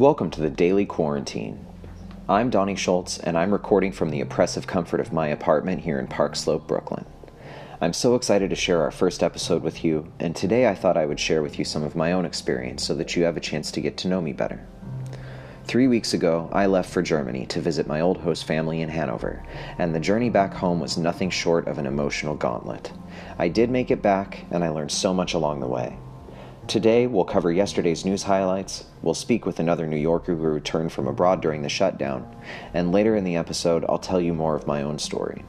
Welcome to the Daily Quarantine. I'm Donnie Schultz, and I'm recording from the oppressive comfort of my apartment here in Park Slope, Brooklyn. I'm so excited to share our first episode with you, and today I thought I would share with you some of my own experience so that you have a chance to get to know me better. Three weeks ago, I left for Germany to visit my old host family in Hanover, and the journey back home was nothing short of an emotional gauntlet. I did make it back, and I learned so much along the way. Today, we'll cover yesterday's news highlights, we'll speak with another New Yorker who returned from abroad during the shutdown, and later in the episode, I'll tell you more of my own story.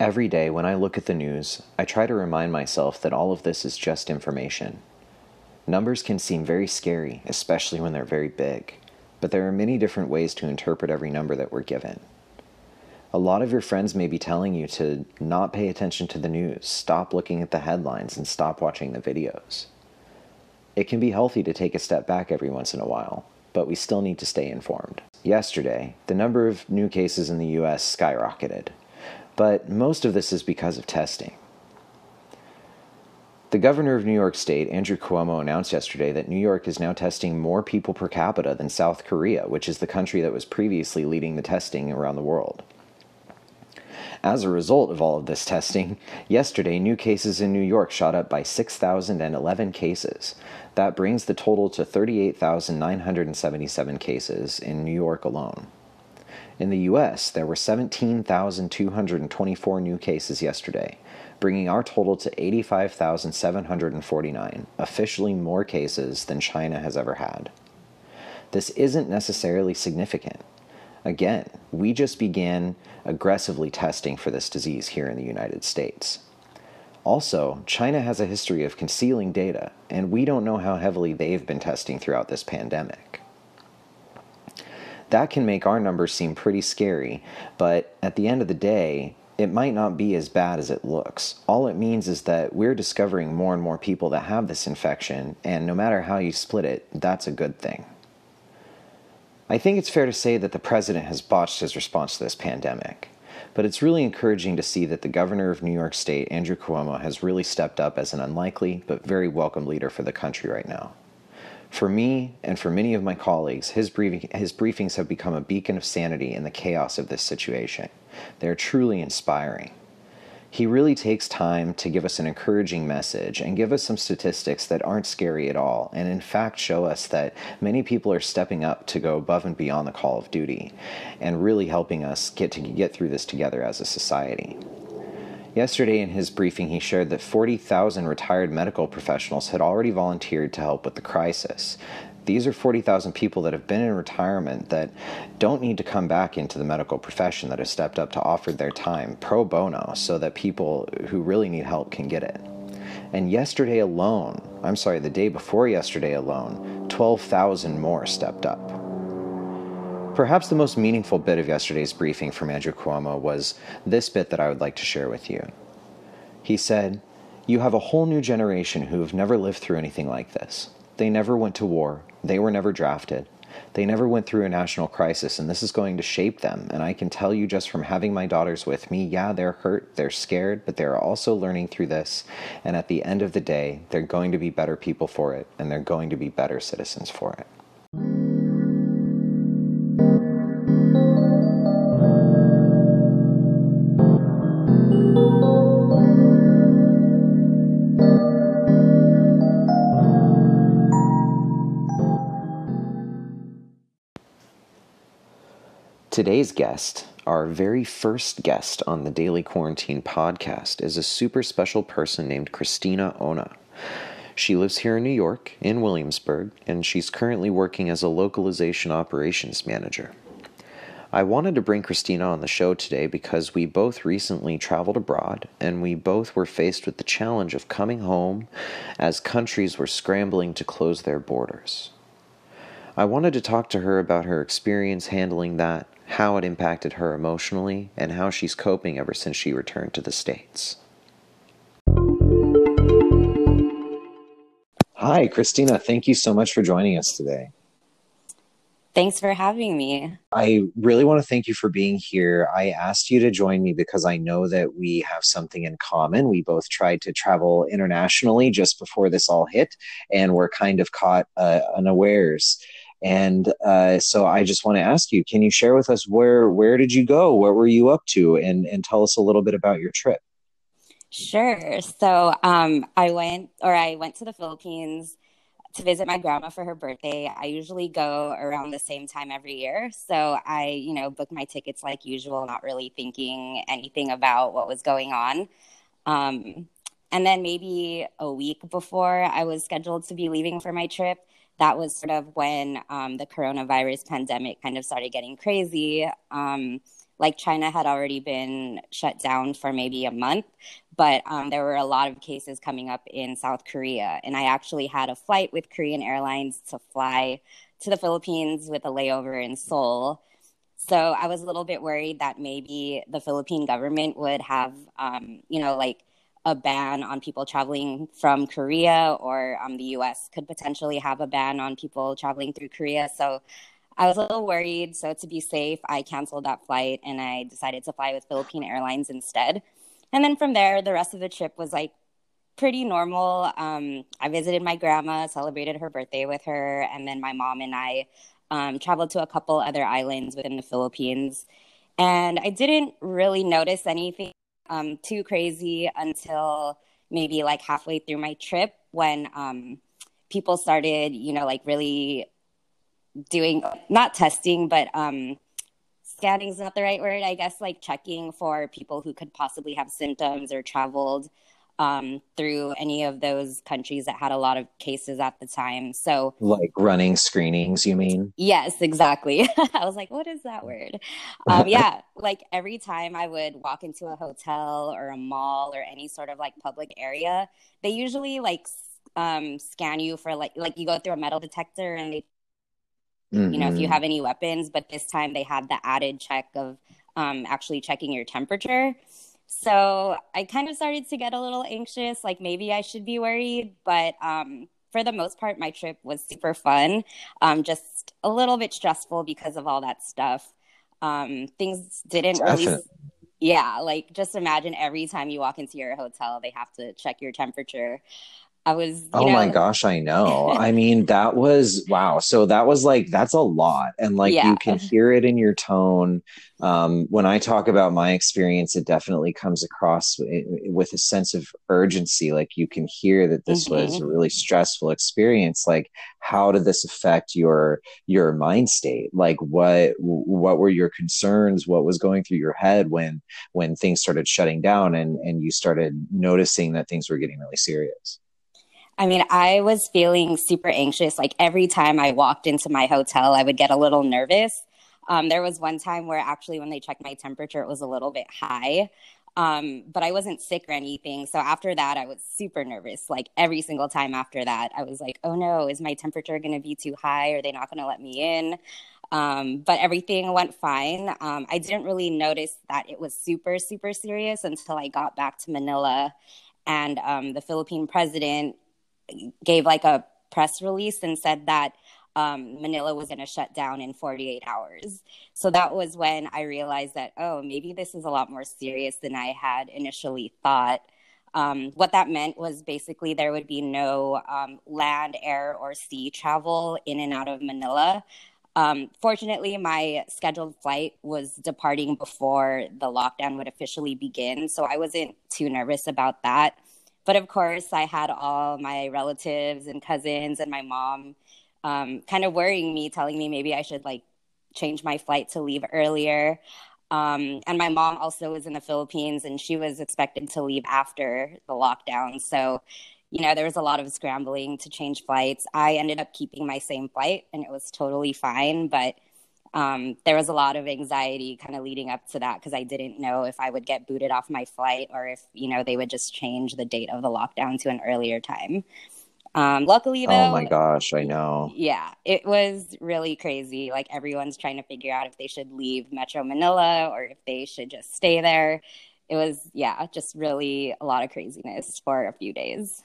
Every day when I look at the news, I try to remind myself that all of this is just information. Numbers can seem very scary, especially when they're very big, but there are many different ways to interpret every number that we're given. A lot of your friends may be telling you to not pay attention to the news, stop looking at the headlines, and stop watching the videos. It can be healthy to take a step back every once in a while, but we still need to stay informed. Yesterday, the number of new cases in the US skyrocketed but most of this is because of testing. The governor of New York State, Andrew Cuomo, announced yesterday that New York is now testing more people per capita than South Korea, which is the country that was previously leading the testing around the world. As a result of all of this testing, yesterday new cases in New York shot up by 6,011 cases. That brings the total to 38,977 cases in New York alone. In the US, there were 17,224 new cases yesterday, bringing our total to 85,749, officially more cases than China has ever had. This isn't necessarily significant. Again, we just began aggressively testing for this disease here in the United States. Also, China has a history of concealing data, and we don't know how heavily they've been testing throughout this pandemic that can make our numbers seem pretty scary, but at the end of the day, it might not be as bad as it looks. All it means is that we're discovering more and more people that have this infection, and no matter how you split it, that's a good thing. I think it's fair to say that the president has botched his response to this pandemic, but it's really encouraging to see that the governor of New York State, Andrew Cuomo, has really stepped up as an unlikely but very welcome leader for the country right now. For me and for many of my colleagues, his, briefing, his briefings have become a beacon of sanity in the chaos of this situation. They are truly inspiring. He really takes time to give us an encouraging message and give us some statistics that aren't scary at all, and in fact show us that many people are stepping up to go above and beyond the call of duty and really helping us get to get through this together as a society. Yesterday, in his briefing, he shared that 40,000 retired medical professionals had already volunteered to help with the crisis. These are 40,000 people that have been in retirement that don't need to come back into the medical profession, that have stepped up to offer their time pro bono so that people who really need help can get it. And yesterday alone, I'm sorry, the day before yesterday alone, 12,000 more stepped up. Perhaps the most meaningful bit of yesterday's briefing from Andrew Cuomo was this bit that I would like to share with you. He said, You have a whole new generation who have never lived through anything like this. They never went to war, they were never drafted. They never went through a national crisis, and this is going to shape them. And I can tell you just from having my daughters with me, yeah, they're hurt, they're scared, but they're also learning through this. And at the end of the day, they're going to be better people for it, and they're going to be better citizens for it. Today's guest, our very first guest on the Daily Quarantine podcast, is a super special person named Christina Ona. She lives here in New York, in Williamsburg, and she's currently working as a localization operations manager. I wanted to bring Christina on the show today because we both recently traveled abroad and we both were faced with the challenge of coming home as countries were scrambling to close their borders. I wanted to talk to her about her experience handling that how it impacted her emotionally, and how she's coping ever since she returned to the States. Hi, Christina. Thank you so much for joining us today. Thanks for having me. I really want to thank you for being here. I asked you to join me because I know that we have something in common. We both tried to travel internationally just before this all hit, and we're kind of caught uh, unawares. And uh, so I just want to ask you, can you share with us where where did you go? What were you up to? And and tell us a little bit about your trip. Sure. So um, I went or I went to the Philippines to visit my grandma for her birthday. I usually go around the same time every year. So I, you know, booked my tickets like usual, not really thinking anything about what was going on. Um, and then maybe a week before I was scheduled to be leaving for my trip, that was sort of when um, the coronavirus pandemic kind of started getting crazy. Um, like China had already been shut down for maybe a month, but um, there were a lot of cases coming up in South Korea. And I actually had a flight with Korean Airlines to fly to the Philippines with a layover in Seoul. So I was a little bit worried that maybe the Philippine government would have, um, you know, like a ban on people traveling from Korea, or um, the US could potentially have a ban on people traveling through Korea. So I was a little worried. So to be safe, I canceled that flight and I decided to fly with Philippine Airlines instead. And then from there, the rest of the trip was like pretty normal. Um, I visited my grandma, celebrated her birthday with her, and then my mom and I um, traveled to a couple other islands within the Philippines. And I didn't really notice anything um, too crazy until maybe like halfway through my trip when um, people started, you know, like really doing not testing, but um, scanning is not the right word. I guess like checking for people who could possibly have symptoms or traveled um, through any of those countries that had a lot of cases at the time. So, like running screenings, you mean? Yes, exactly. I was like, what is that word? Um, yeah, like every time I would walk into a hotel or a mall or any sort of like public area, they usually like um, scan you for like like you go through a metal detector and they mm-hmm. you know, if you mm-hmm. have any weapons. But this time they had the added check of um, actually checking your temperature. So I kind of started to get a little anxious, like maybe I should be worried. But um, for the most part, my trip was super fun, um, just a little bit stressful because of all that stuff. Um, things didn't Definitely. really. Yeah, like just imagine every time you walk into your hotel, they have to check your temperature. I was. oh know, my gosh, I know. I mean, that was wow. So that was like that's a lot, and like yeah. you can hear it in your tone. Um, when I talk about my experience, it definitely comes across with a sense of urgency. Like you can hear that this mm-hmm. was a really stressful experience. Like, how did this affect your your mind state? Like, what what were your concerns? What was going through your head when when things started shutting down and and you started noticing that things were getting really serious? I mean, I was feeling super anxious. Like every time I walked into my hotel, I would get a little nervous. Um, there was one time where actually, when they checked my temperature, it was a little bit high. Um, but I wasn't sick or anything. So after that, I was super nervous. Like every single time after that, I was like, oh no, is my temperature going to be too high? Are they not going to let me in? Um, but everything went fine. Um, I didn't really notice that it was super, super serious until I got back to Manila. And um, the Philippine president gave like a press release and said that um, Manila was going to shut down in 48 hours. So that was when I realized that, oh, maybe this is a lot more serious than I had initially thought. Um, what that meant was basically there would be no um, land, air, or sea travel in and out of Manila. Um, fortunately, my scheduled flight was departing before the lockdown would officially begin, so I wasn't too nervous about that. But of course, I had all my relatives and cousins and my mom um, kind of worrying me, telling me maybe I should like change my flight to leave earlier. Um, and my mom also was in the Philippines and she was expected to leave after the lockdown. So, you know, there was a lot of scrambling to change flights. I ended up keeping my same flight and it was totally fine. But um, there was a lot of anxiety kind of leading up to that because I didn't know if I would get booted off my flight or if you know they would just change the date of the lockdown to an earlier time. Um, luckily, though, oh my gosh, I know. Yeah, it was really crazy. Like everyone's trying to figure out if they should leave Metro Manila or if they should just stay there. It was, yeah, just really a lot of craziness for a few days.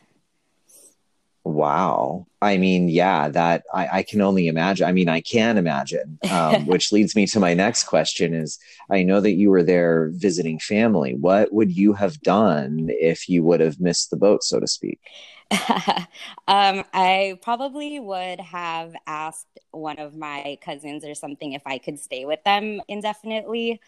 Wow. I mean, yeah, that I, I, can only imagine. I mean, I can imagine, um, which leads me to my next question is I know that you were there visiting family. What would you have done if you would have missed the boat, so to speak? um, I probably would have asked one of my cousins or something if I could stay with them indefinitely.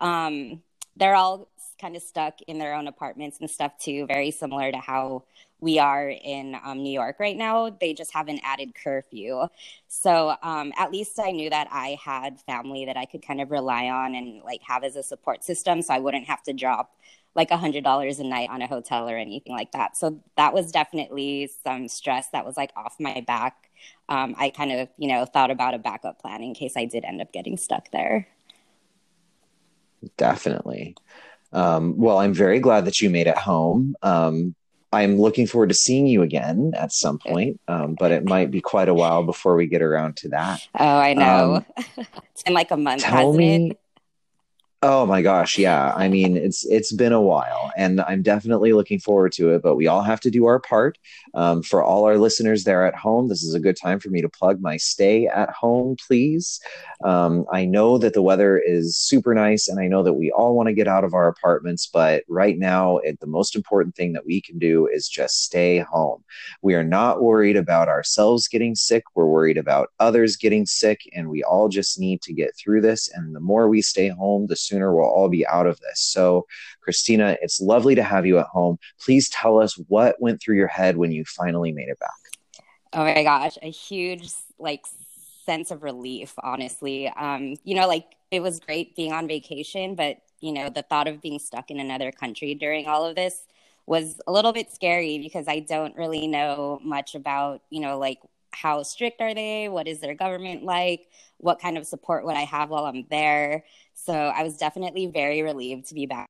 Um, they're all kind of stuck in their own apartments and stuff too, very similar to how we are in um, New York right now. They just have an added curfew. So um, at least I knew that I had family that I could kind of rely on and like have as a support system. So I wouldn't have to drop like a hundred dollars a night on a hotel or anything like that. So that was definitely some stress that was like off my back. Um, I kind of, you know, thought about a backup plan in case I did end up getting stuck there. Definitely. Um, well, I'm very glad that you made it home. Um, I'm looking forward to seeing you again at some point, um, but it might be quite a while before we get around to that. Oh, I know. Um, it's been like a month, tell me, it? Oh my gosh, yeah. I mean, it's it's been a while, and I'm definitely looking forward to it. But we all have to do our part. Um, for all our listeners there at home, this is a good time for me to plug my stay at home, please. Um, I know that the weather is super nice, and I know that we all want to get out of our apartments. But right now, it, the most important thing that we can do is just stay home. We are not worried about ourselves getting sick. We're worried about others getting sick, and we all just need to get through this. And the more we stay home, the sooner we'll all be out of this. So, Christina, it's lovely to have you at home. Please tell us what went through your head when you finally made it back. Oh my gosh, a huge like sense of relief, honestly. Um, you know, like it was great being on vacation, but you know, the thought of being stuck in another country during all of this was a little bit scary because I don't really know much about, you know, like how strict are they? What is their government like? What kind of support would I have while I'm there? So I was definitely very relieved to be back.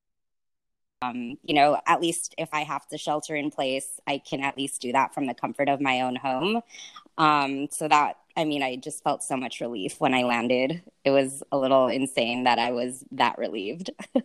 Um, you know, at least if I have to shelter in place, I can at least do that from the comfort of my own home. Um, so that, I mean, I just felt so much relief when I landed. It was a little insane that I was that relieved.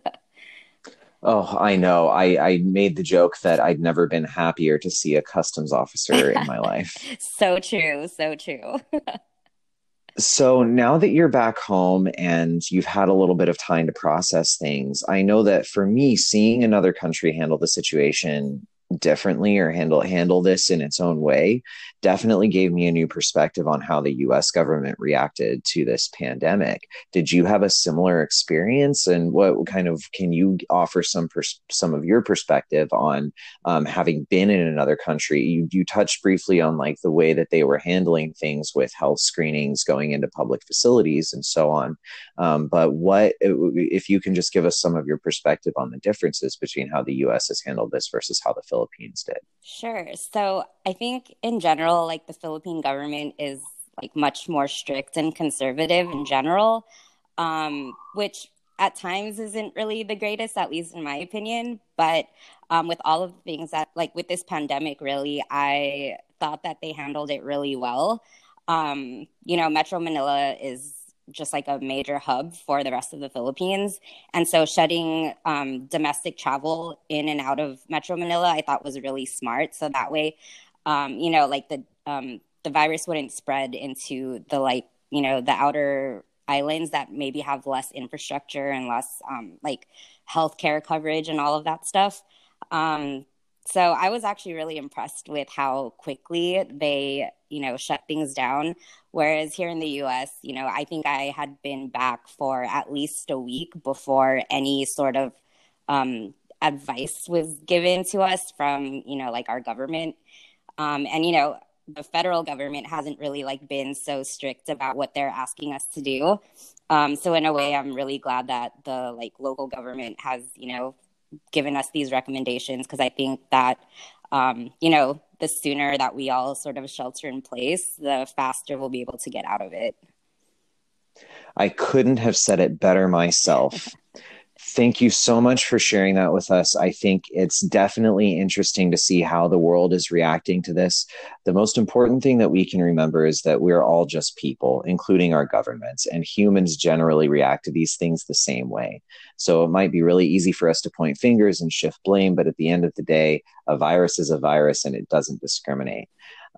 Oh, I know. I, I made the joke that I'd never been happier to see a customs officer in my life. so true. So true. so now that you're back home and you've had a little bit of time to process things, I know that for me, seeing another country handle the situation differently or handle handle this in its own way definitely gave me a new perspective on how the US government reacted to this pandemic. Did you have a similar experience and what kind of can you offer some pers- some of your perspective on um, having been in another country? You you touched briefly on like the way that they were handling things with health screenings going into public facilities and so on. Um, but what if you can just give us some of your perspective on the differences between how the US has handled this versus how the Philippines did? Sure. So I think in general, like the Philippine government is like much more strict and conservative in general, um, which at times isn't really the greatest, at least in my opinion. But um, with all of the things that, like with this pandemic, really, I thought that they handled it really well. Um, you know, Metro Manila is just like a major hub for the rest of the Philippines. And so shutting um, domestic travel in and out of Metro Manila, I thought was really smart. So that way, um, you know, like the um, the virus wouldn't spread into the like, you know, the outer islands that maybe have less infrastructure and less um, like healthcare coverage and all of that stuff. Um, so I was actually really impressed with how quickly they, you know, shut things down. Whereas here in the US, you know, I think I had been back for at least a week before any sort of um, advice was given to us from, you know, like our government. Um, and, you know, the federal government hasn't really like been so strict about what they're asking us to do. Um, so in a way, I'm really glad that the like local government has, you know, given us these recommendations because I think that, um, you know, the sooner that we all sort of shelter in place, the faster we'll be able to get out of it. I couldn't have said it better myself. Thank you so much for sharing that with us. I think it's definitely interesting to see how the world is reacting to this. The most important thing that we can remember is that we're all just people, including our governments, and humans generally react to these things the same way. So it might be really easy for us to point fingers and shift blame, but at the end of the day, a virus is a virus and it doesn't discriminate.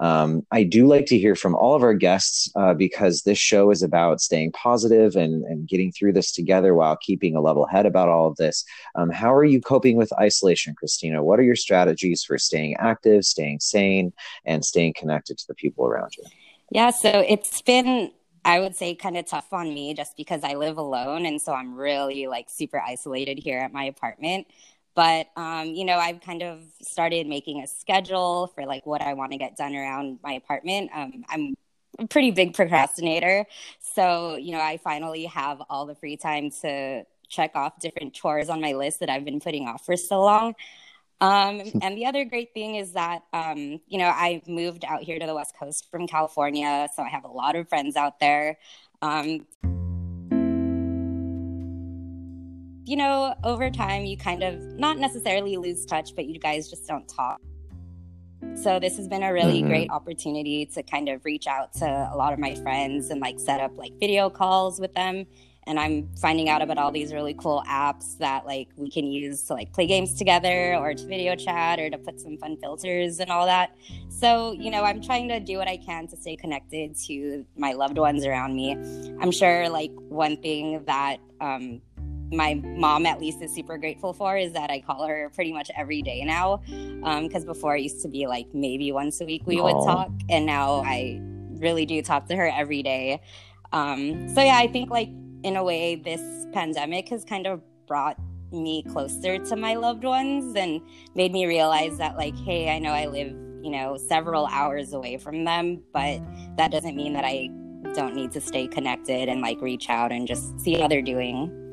Um, I do like to hear from all of our guests uh, because this show is about staying positive and, and getting through this together while keeping a level head about all of this. Um, how are you coping with isolation, Christina? What are your strategies for staying active, staying sane, and staying connected to the people around you? Yeah, so it's been I would say kind of tough on me just because I live alone and so I'm really like super isolated here at my apartment. But um, you know, I've kind of started making a schedule for like what I want to get done around my apartment. Um, I'm a pretty big procrastinator, so you know, I finally have all the free time to check off different chores on my list that I've been putting off for so long. Um, and the other great thing is that, um, you know, I moved out here to the West Coast from California, so I have a lot of friends out there. Um, you know, over time, you kind of not necessarily lose touch, but you guys just don't talk. So this has been a really mm-hmm. great opportunity to kind of reach out to a lot of my friends and like set up like video calls with them and I'm finding out about all these really cool apps that like we can use to like play games together or to video chat or to put some fun filters and all that. So, you know, I'm trying to do what I can to stay connected to my loved ones around me. I'm sure like one thing that um, my mom at least is super grateful for is that I call her pretty much every day now. Because um, before it used to be like maybe once a week we Aww. would talk, and now I really do talk to her every day. Um, so yeah, I think like in a way, this pandemic has kind of brought me closer to my loved ones and made me realize that, like, hey, I know I live, you know, several hours away from them, but that doesn't mean that I don't need to stay connected and like reach out and just see how they're doing.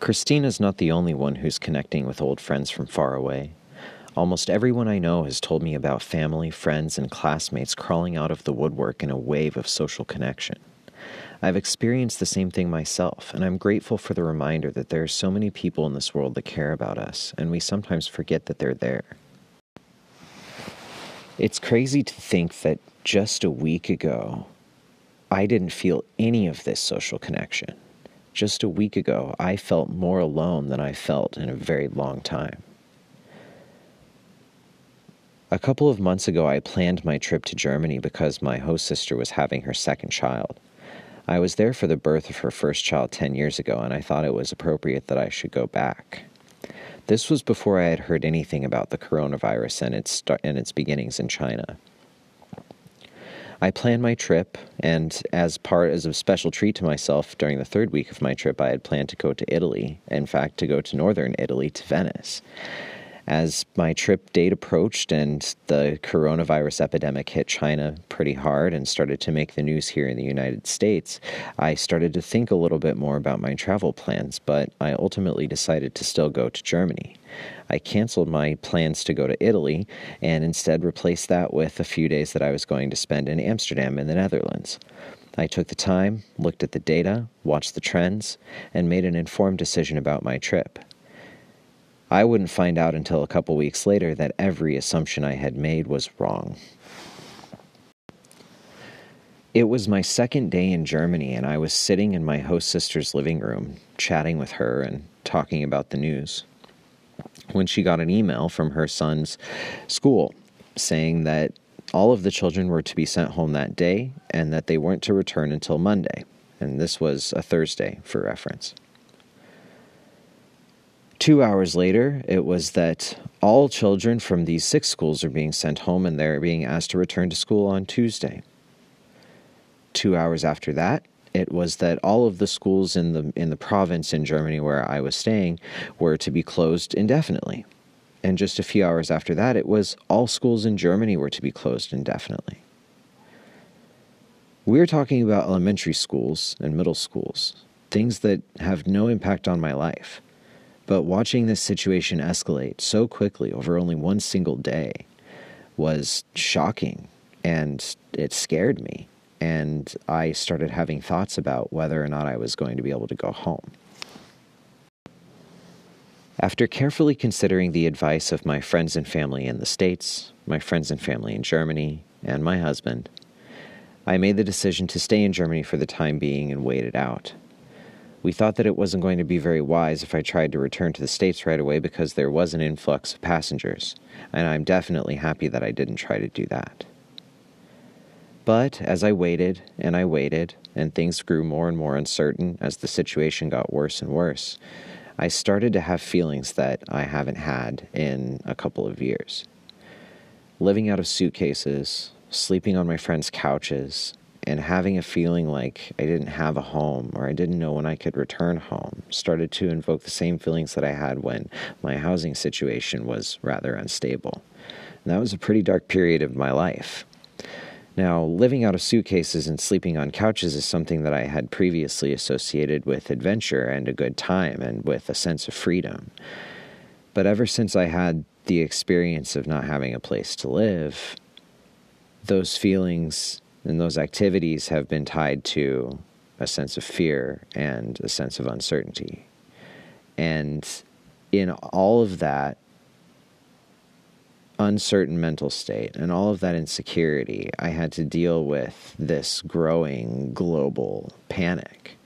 Christina's not the only one who's connecting with old friends from far away. Almost everyone I know has told me about family, friends, and classmates crawling out of the woodwork in a wave of social connection. I've experienced the same thing myself, and I'm grateful for the reminder that there are so many people in this world that care about us, and we sometimes forget that they're there. It's crazy to think that just a week ago, I didn't feel any of this social connection. Just a week ago, I felt more alone than I felt in a very long time. A couple of months ago, I planned my trip to Germany because my host sister was having her second child. I was there for the birth of her first child 10 years ago, and I thought it was appropriate that I should go back. This was before I had heard anything about the coronavirus and its, and its beginnings in China. I planned my trip, and as part as a special treat to myself during the third week of my trip, I had planned to go to Italy. In fact, to go to northern Italy to Venice. As my trip date approached and the coronavirus epidemic hit China pretty hard and started to make the news here in the United States, I started to think a little bit more about my travel plans, but I ultimately decided to still go to Germany. I canceled my plans to go to Italy and instead replaced that with a few days that I was going to spend in Amsterdam in the Netherlands. I took the time, looked at the data, watched the trends, and made an informed decision about my trip. I wouldn't find out until a couple weeks later that every assumption I had made was wrong. It was my second day in Germany, and I was sitting in my host sister's living room, chatting with her and talking about the news, when she got an email from her son's school saying that all of the children were to be sent home that day and that they weren't to return until Monday. And this was a Thursday, for reference. Two hours later, it was that all children from these six schools are being sent home and they're being asked to return to school on Tuesday. Two hours after that, it was that all of the schools in the in the province in Germany where I was staying were to be closed indefinitely. And just a few hours after that, it was all schools in Germany were to be closed indefinitely. We're talking about elementary schools and middle schools, things that have no impact on my life. But watching this situation escalate so quickly over only one single day was shocking and it scared me. And I started having thoughts about whether or not I was going to be able to go home. After carefully considering the advice of my friends and family in the States, my friends and family in Germany, and my husband, I made the decision to stay in Germany for the time being and wait it out. We thought that it wasn't going to be very wise if I tried to return to the States right away because there was an influx of passengers, and I'm definitely happy that I didn't try to do that. But as I waited and I waited, and things grew more and more uncertain as the situation got worse and worse, I started to have feelings that I haven't had in a couple of years. Living out of suitcases, sleeping on my friends' couches, and having a feeling like I didn't have a home or I didn't know when I could return home started to invoke the same feelings that I had when my housing situation was rather unstable. And that was a pretty dark period of my life. Now, living out of suitcases and sleeping on couches is something that I had previously associated with adventure and a good time and with a sense of freedom. But ever since I had the experience of not having a place to live, those feelings and those activities have been tied to a sense of fear and a sense of uncertainty. And in all of that uncertain mental state and all of that insecurity, I had to deal with this growing global panic.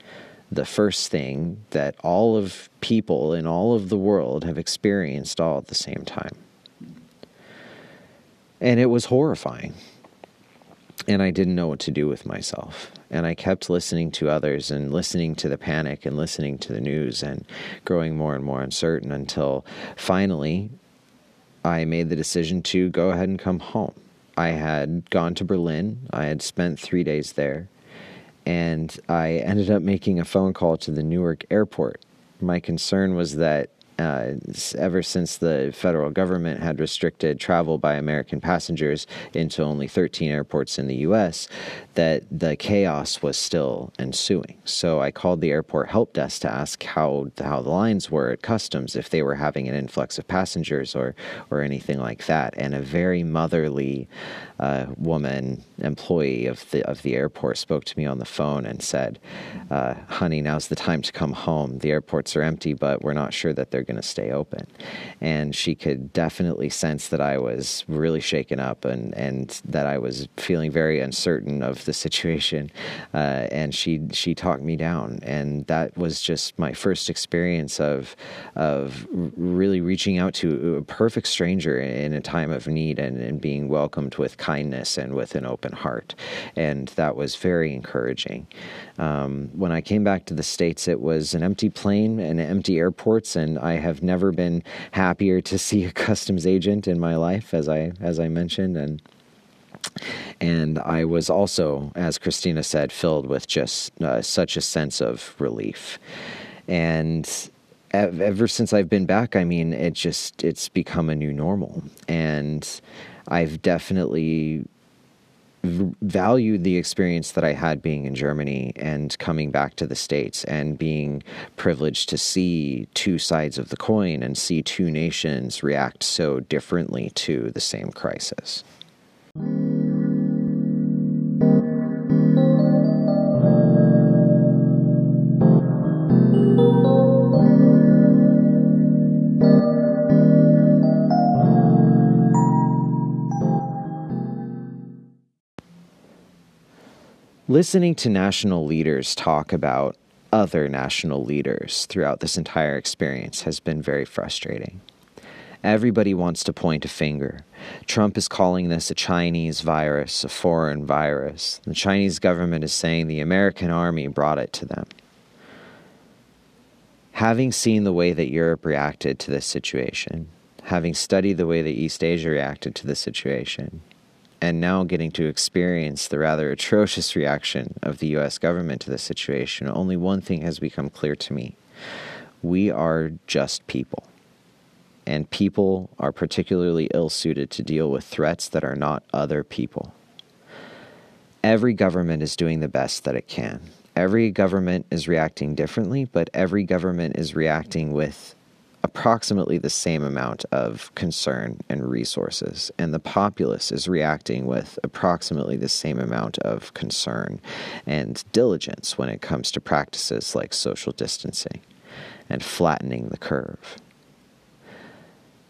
The first thing that all of people in all of the world have experienced all at the same time. And it was horrifying and I didn't know what to do with myself. And I kept listening to others and listening to the panic and listening to the news and growing more and more uncertain until finally I made the decision to go ahead and come home. I had gone to Berlin, I had spent three days there, and I ended up making a phone call to the Newark airport. My concern was that uh, ever since the federal government had restricted travel by American passengers into only 13 airports in the U.S., that the chaos was still ensuing. So I called the airport help desk to ask how how the lines were at customs, if they were having an influx of passengers or or anything like that. And a very motherly uh, woman employee of the of the airport spoke to me on the phone and said, uh, "Honey, now's the time to come home. The airports are empty, but we're not sure that they're going to stay open." And she could definitely sense that I was really shaken up and and that I was feeling very uncertain of the situation. Uh, and she she talked me down, and that was just my first experience of of really reaching out to a perfect stranger in a time of need and, and being welcomed with kindness and with an open heart. And that was very encouraging. Um, when I came back to the States, it was an empty plane and empty airports, and I have never been happier to see a customs agent in my life, as I as I mentioned, and and I was also, as Christina said, filled with just uh, such a sense of relief. And ever since I've been back, I mean, it just it's become a new normal, and I've definitely valued the experience that I had being in Germany and coming back to the States and being privileged to see two sides of the coin and see two nations react so differently to the same crisis. Listening to national leaders talk about other national leaders throughout this entire experience has been very frustrating. Everybody wants to point a finger. Trump is calling this a Chinese virus, a foreign virus. The Chinese government is saying the American army brought it to them. Having seen the way that Europe reacted to this situation, having studied the way that East Asia reacted to this situation, and now getting to experience the rather atrocious reaction of the US government to the situation, only one thing has become clear to me. We are just people. And people are particularly ill suited to deal with threats that are not other people. Every government is doing the best that it can. Every government is reacting differently, but every government is reacting with approximately the same amount of concern and resources, and the populace is reacting with approximately the same amount of concern and diligence when it comes to practices like social distancing and flattening the curve.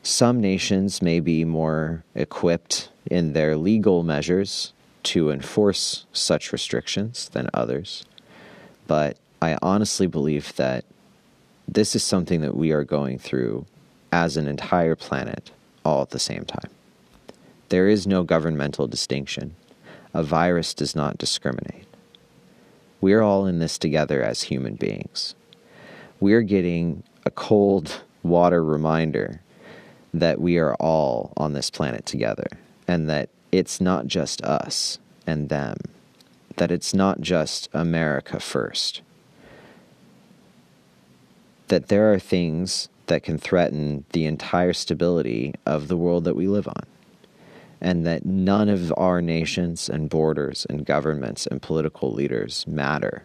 Some nations may be more equipped in their legal measures to enforce such restrictions than others, but I honestly believe that this is something that we are going through as an entire planet all at the same time. There is no governmental distinction. A virus does not discriminate. We're all in this together as human beings. We're getting a cold water reminder that we are all on this planet together and that it's not just us and them, that it's not just America first, that there are things that can threaten the entire stability of the world that we live on, and that none of our nations and borders and governments and political leaders matter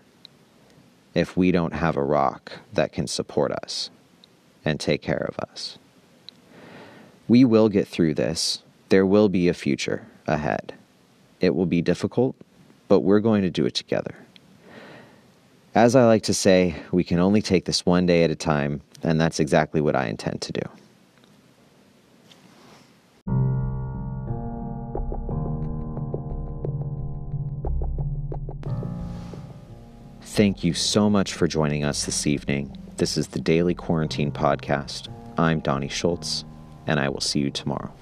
if we don't have a rock that can support us and take care of us. We will get through this. There will be a future ahead. It will be difficult, but we're going to do it together. As I like to say, we can only take this one day at a time, and that's exactly what I intend to do. Thank you so much for joining us this evening. This is the Daily Quarantine Podcast. I'm Donnie Schultz, and I will see you tomorrow.